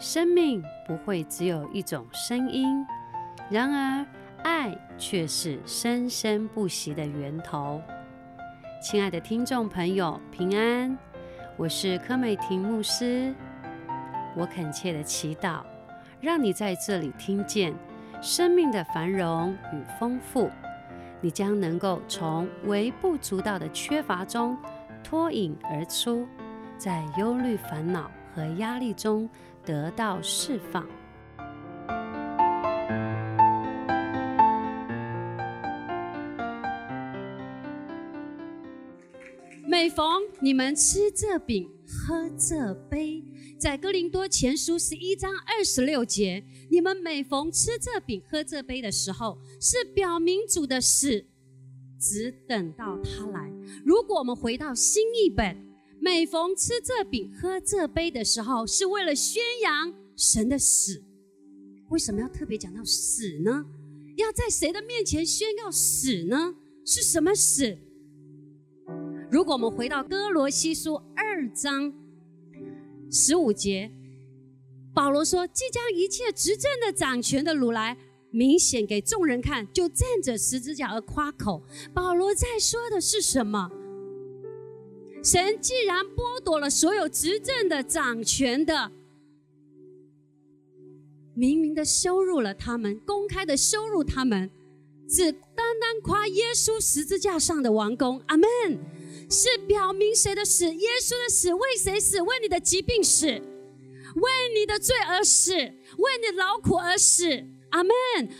生命不会只有一种声音，然而爱却是生生不息的源头。亲爱的听众朋友，平安，我是柯美婷牧师。我恳切的祈祷，让你在这里听见生命的繁荣与丰富，你将能够从微不足道的缺乏中脱颖而出，在忧虑、烦恼和压力中。得到释放。每逢你们吃这饼、喝这杯，在哥林多前书十一章二十六节，你们每逢吃这饼、喝这杯的时候，是表明主的死，只等到他来。如果我们回到新译本。每逢吃这饼、喝这杯的时候，是为了宣扬神的死。为什么要特别讲到死呢？要在谁的面前宣告死呢？是什么死？如果我们回到哥罗西书二章十五节，保罗说：“即将一切执政的掌权的掳来，明显给众人看，就站着十字架而夸口。”保罗在说的是什么？神既然剥夺了所有执政的掌权的，明明的羞辱了他们，公开的羞辱他们，只单单夸耶稣十字架上的王宫，阿门。是表明谁的死？耶稣的死为谁死？为你的疾病死，为你的罪而死，为你劳苦而死，阿门。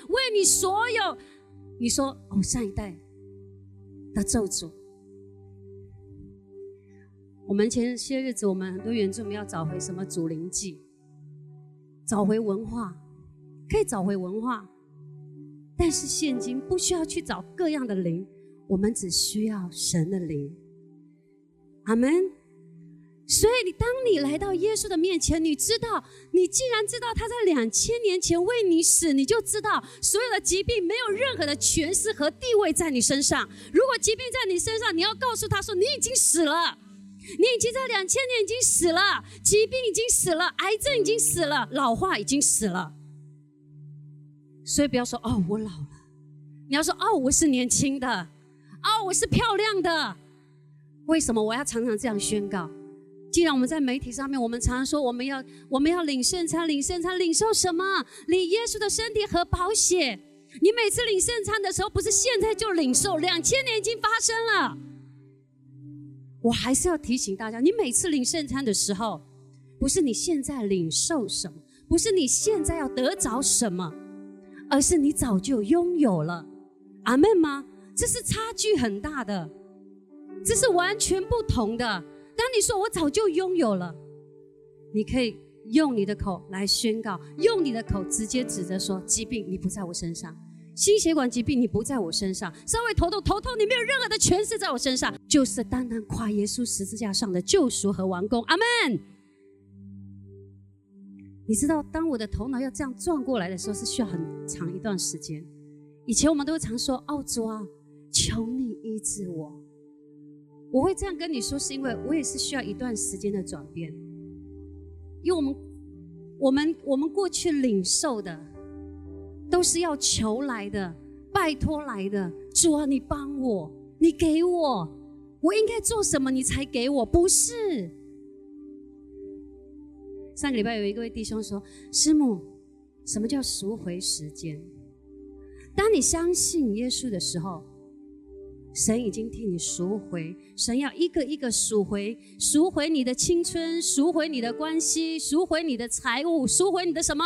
为你所有，你说哦，上一代的咒诅。我们前些日子，我们很多原住民要找回什么祖灵祭，找回文化，可以找回文化，但是现今不需要去找各样的灵，我们只需要神的灵。阿门。所以你当你来到耶稣的面前，你知道，你既然知道他在两千年前为你死，你就知道所有的疾病没有任何的权势和地位在你身上。如果疾病在你身上，你要告诉他说你已经死了。你已经在两千年已经死了，疾病已经死了，癌症已经死了，老化已经死了。所以不要说哦，我老了。你要说哦，我是年轻的，哦，我是漂亮的。为什么我要常常这样宣告？既然我们在媒体上面，我们常常说我们要我们要领圣餐，领圣餐，领受什么？领耶稣的身体和保险。你每次领圣餐的时候，不是现在就领受，两千年已经发生了。我还是要提醒大家，你每次领圣餐的时候，不是你现在领受什么，不是你现在要得着什么，而是你早就拥有了。阿门吗？这是差距很大的，这是完全不同的。当你说我早就拥有了，你可以用你的口来宣告，用你的口直接指着说：疾病你不在我身上。心血管疾病，你不在我身上；稍微头痛，头痛，你没有任何的权势在我身上，就是单单夸耶稣十字架上的救赎和完工。阿门。你知道，当我的头脑要这样转过来的时候，是需要很长一段时间。以前我们都常说：“奥主啊，求你医治我。”我会这样跟你说，是因为我也是需要一段时间的转变，因为我们，我们，我们过去领受的。都是要求来的，拜托来的。主啊，你帮我，你给我，我应该做什么，你才给我？不是。上个礼拜有一位弟兄说：“师母，什么叫赎回时间？当你相信耶稣的时候，神已经替你赎回，神要一个一个赎回，赎回你的青春，赎回你的关系，赎回你的财物，赎回你的什么？”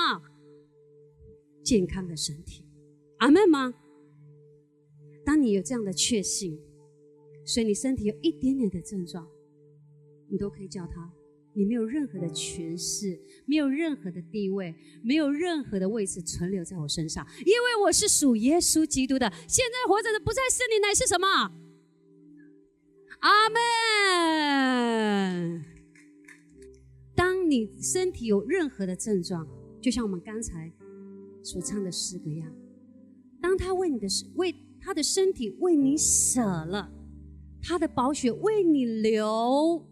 健康的身体，阿妹吗？当你有这样的确信，所以你身体有一点点的症状，你都可以叫他。你没有任何的权势，没有任何的地位，没有任何的位置存留在我身上，因为我是属耶稣基督的。现在活着的不再是你，乃是什么？阿门。当你身体有任何的症状，就像我们刚才。所唱的诗歌样，当他为你的为他的身体为你舍了，他的宝血为你流，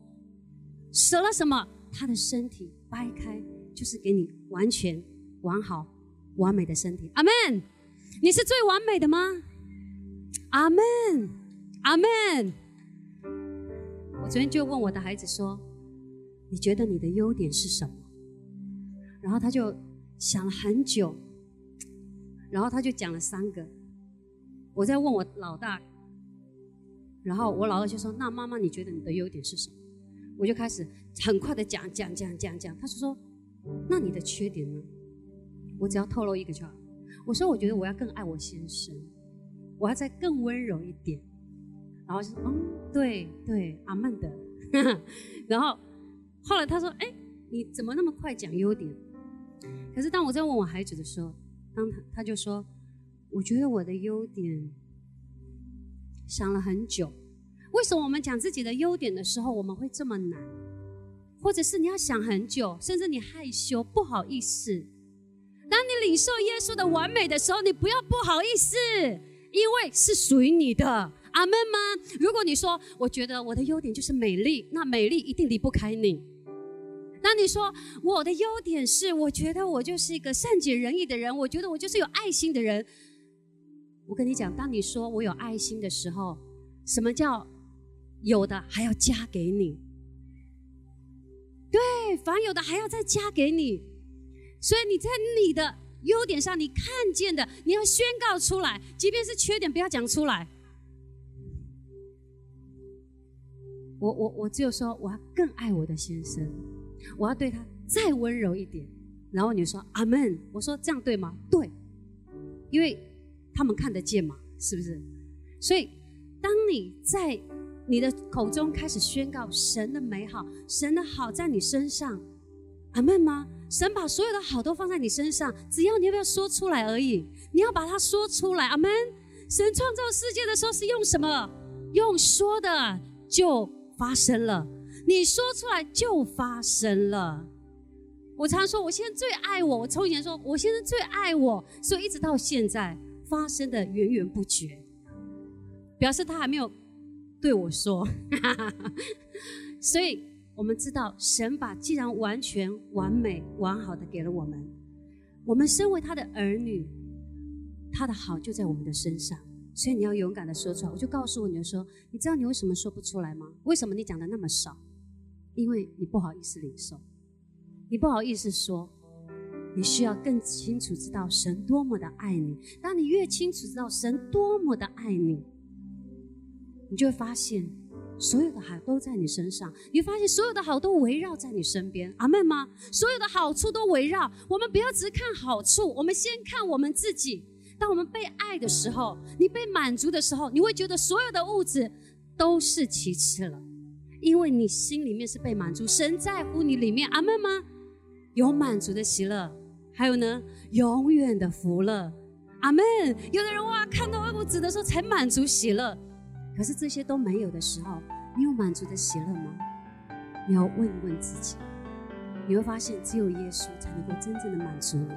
舍了什么？他的身体掰开就是给你完全完好完美的身体。阿门。你是最完美的吗？阿门，阿门。我昨天就问我的孩子说：“你觉得你的优点是什么？”然后他就想了很久，然后他就讲了三个。我在问我老大，然后我老二就说：“那妈妈，你觉得你的优点是什么？”我就开始很快的讲讲讲讲讲。他就说：“那你的缺点呢？”我只要透露一个就好。我说：“我觉得我要更爱我先生，我要再更温柔一点。”然后说：“嗯，对对，阿曼的。”然后后来他说：“哎，你怎么那么快讲优点？”可是当我在问我孩子的时候，当他他就说：“我觉得我的优点想了很久。为什么我们讲自己的优点的时候，我们会这么难？或者是你要想很久，甚至你害羞不好意思？”当你领受耶稣的完美的时候，你不要不好意思，因为是属于你的。阿门吗？如果你说我觉得我的优点就是美丽，那美丽一定离不开你。当你说我的优点是我觉得我就是一个善解人意的人，我觉得我就是有爱心的人。我跟你讲，当你说我有爱心的时候，什么叫有的还要加给你？对，凡有的还要再加给你。所以你在你的优点上，你看见的，你要宣告出来，即便是缺点，不要讲出来。我我我只有说，我要更爱我的先生，我要对他再温柔一点。然后你说阿门，我说这样对吗？对，因为他们看得见嘛，是不是？所以当你在你的口中开始宣告神的美好，神的好在你身上，阿门吗？神把所有的好都放在你身上，只要你要不要说出来而已。你要把它说出来，阿门。神创造世界的时候是用什么？用说的就发生了。你说出来就发生了。我常说，我现在最爱我。我从前说，我现在最爱我，所以一直到现在发生的源源不绝，表示他还没有对我说。所以。我们知道，神把既然完全、完美、完好的给了我们，我们身为他的儿女，他的好就在我们的身上。所以你要勇敢的说出来。我就告诉我，你就说，你知道你为什么说不出来吗？为什么你讲的那么少？因为你不好意思领受，你不好意思说，你需要更清楚知道神多么的爱你。当你越清楚知道神多么的爱你，你就会发现。所有的好都在你身上，你发现所有的好都围绕在你身边，阿妹吗？所有的好处都围绕我们，不要只看好处，我们先看我们自己。当我们被爱的时候，你被满足的时候，你会觉得所有的物质都是其次了，因为你心里面是被满足，神在乎你里面，阿门吗？有满足的喜乐，还有呢，永远的福乐，阿门。有的人哇，看到物质的时候才满足喜乐。可是这些都没有的时候，你有满足的喜乐吗？你要问问自己，你会发现只有耶稣才能够真正的满足你。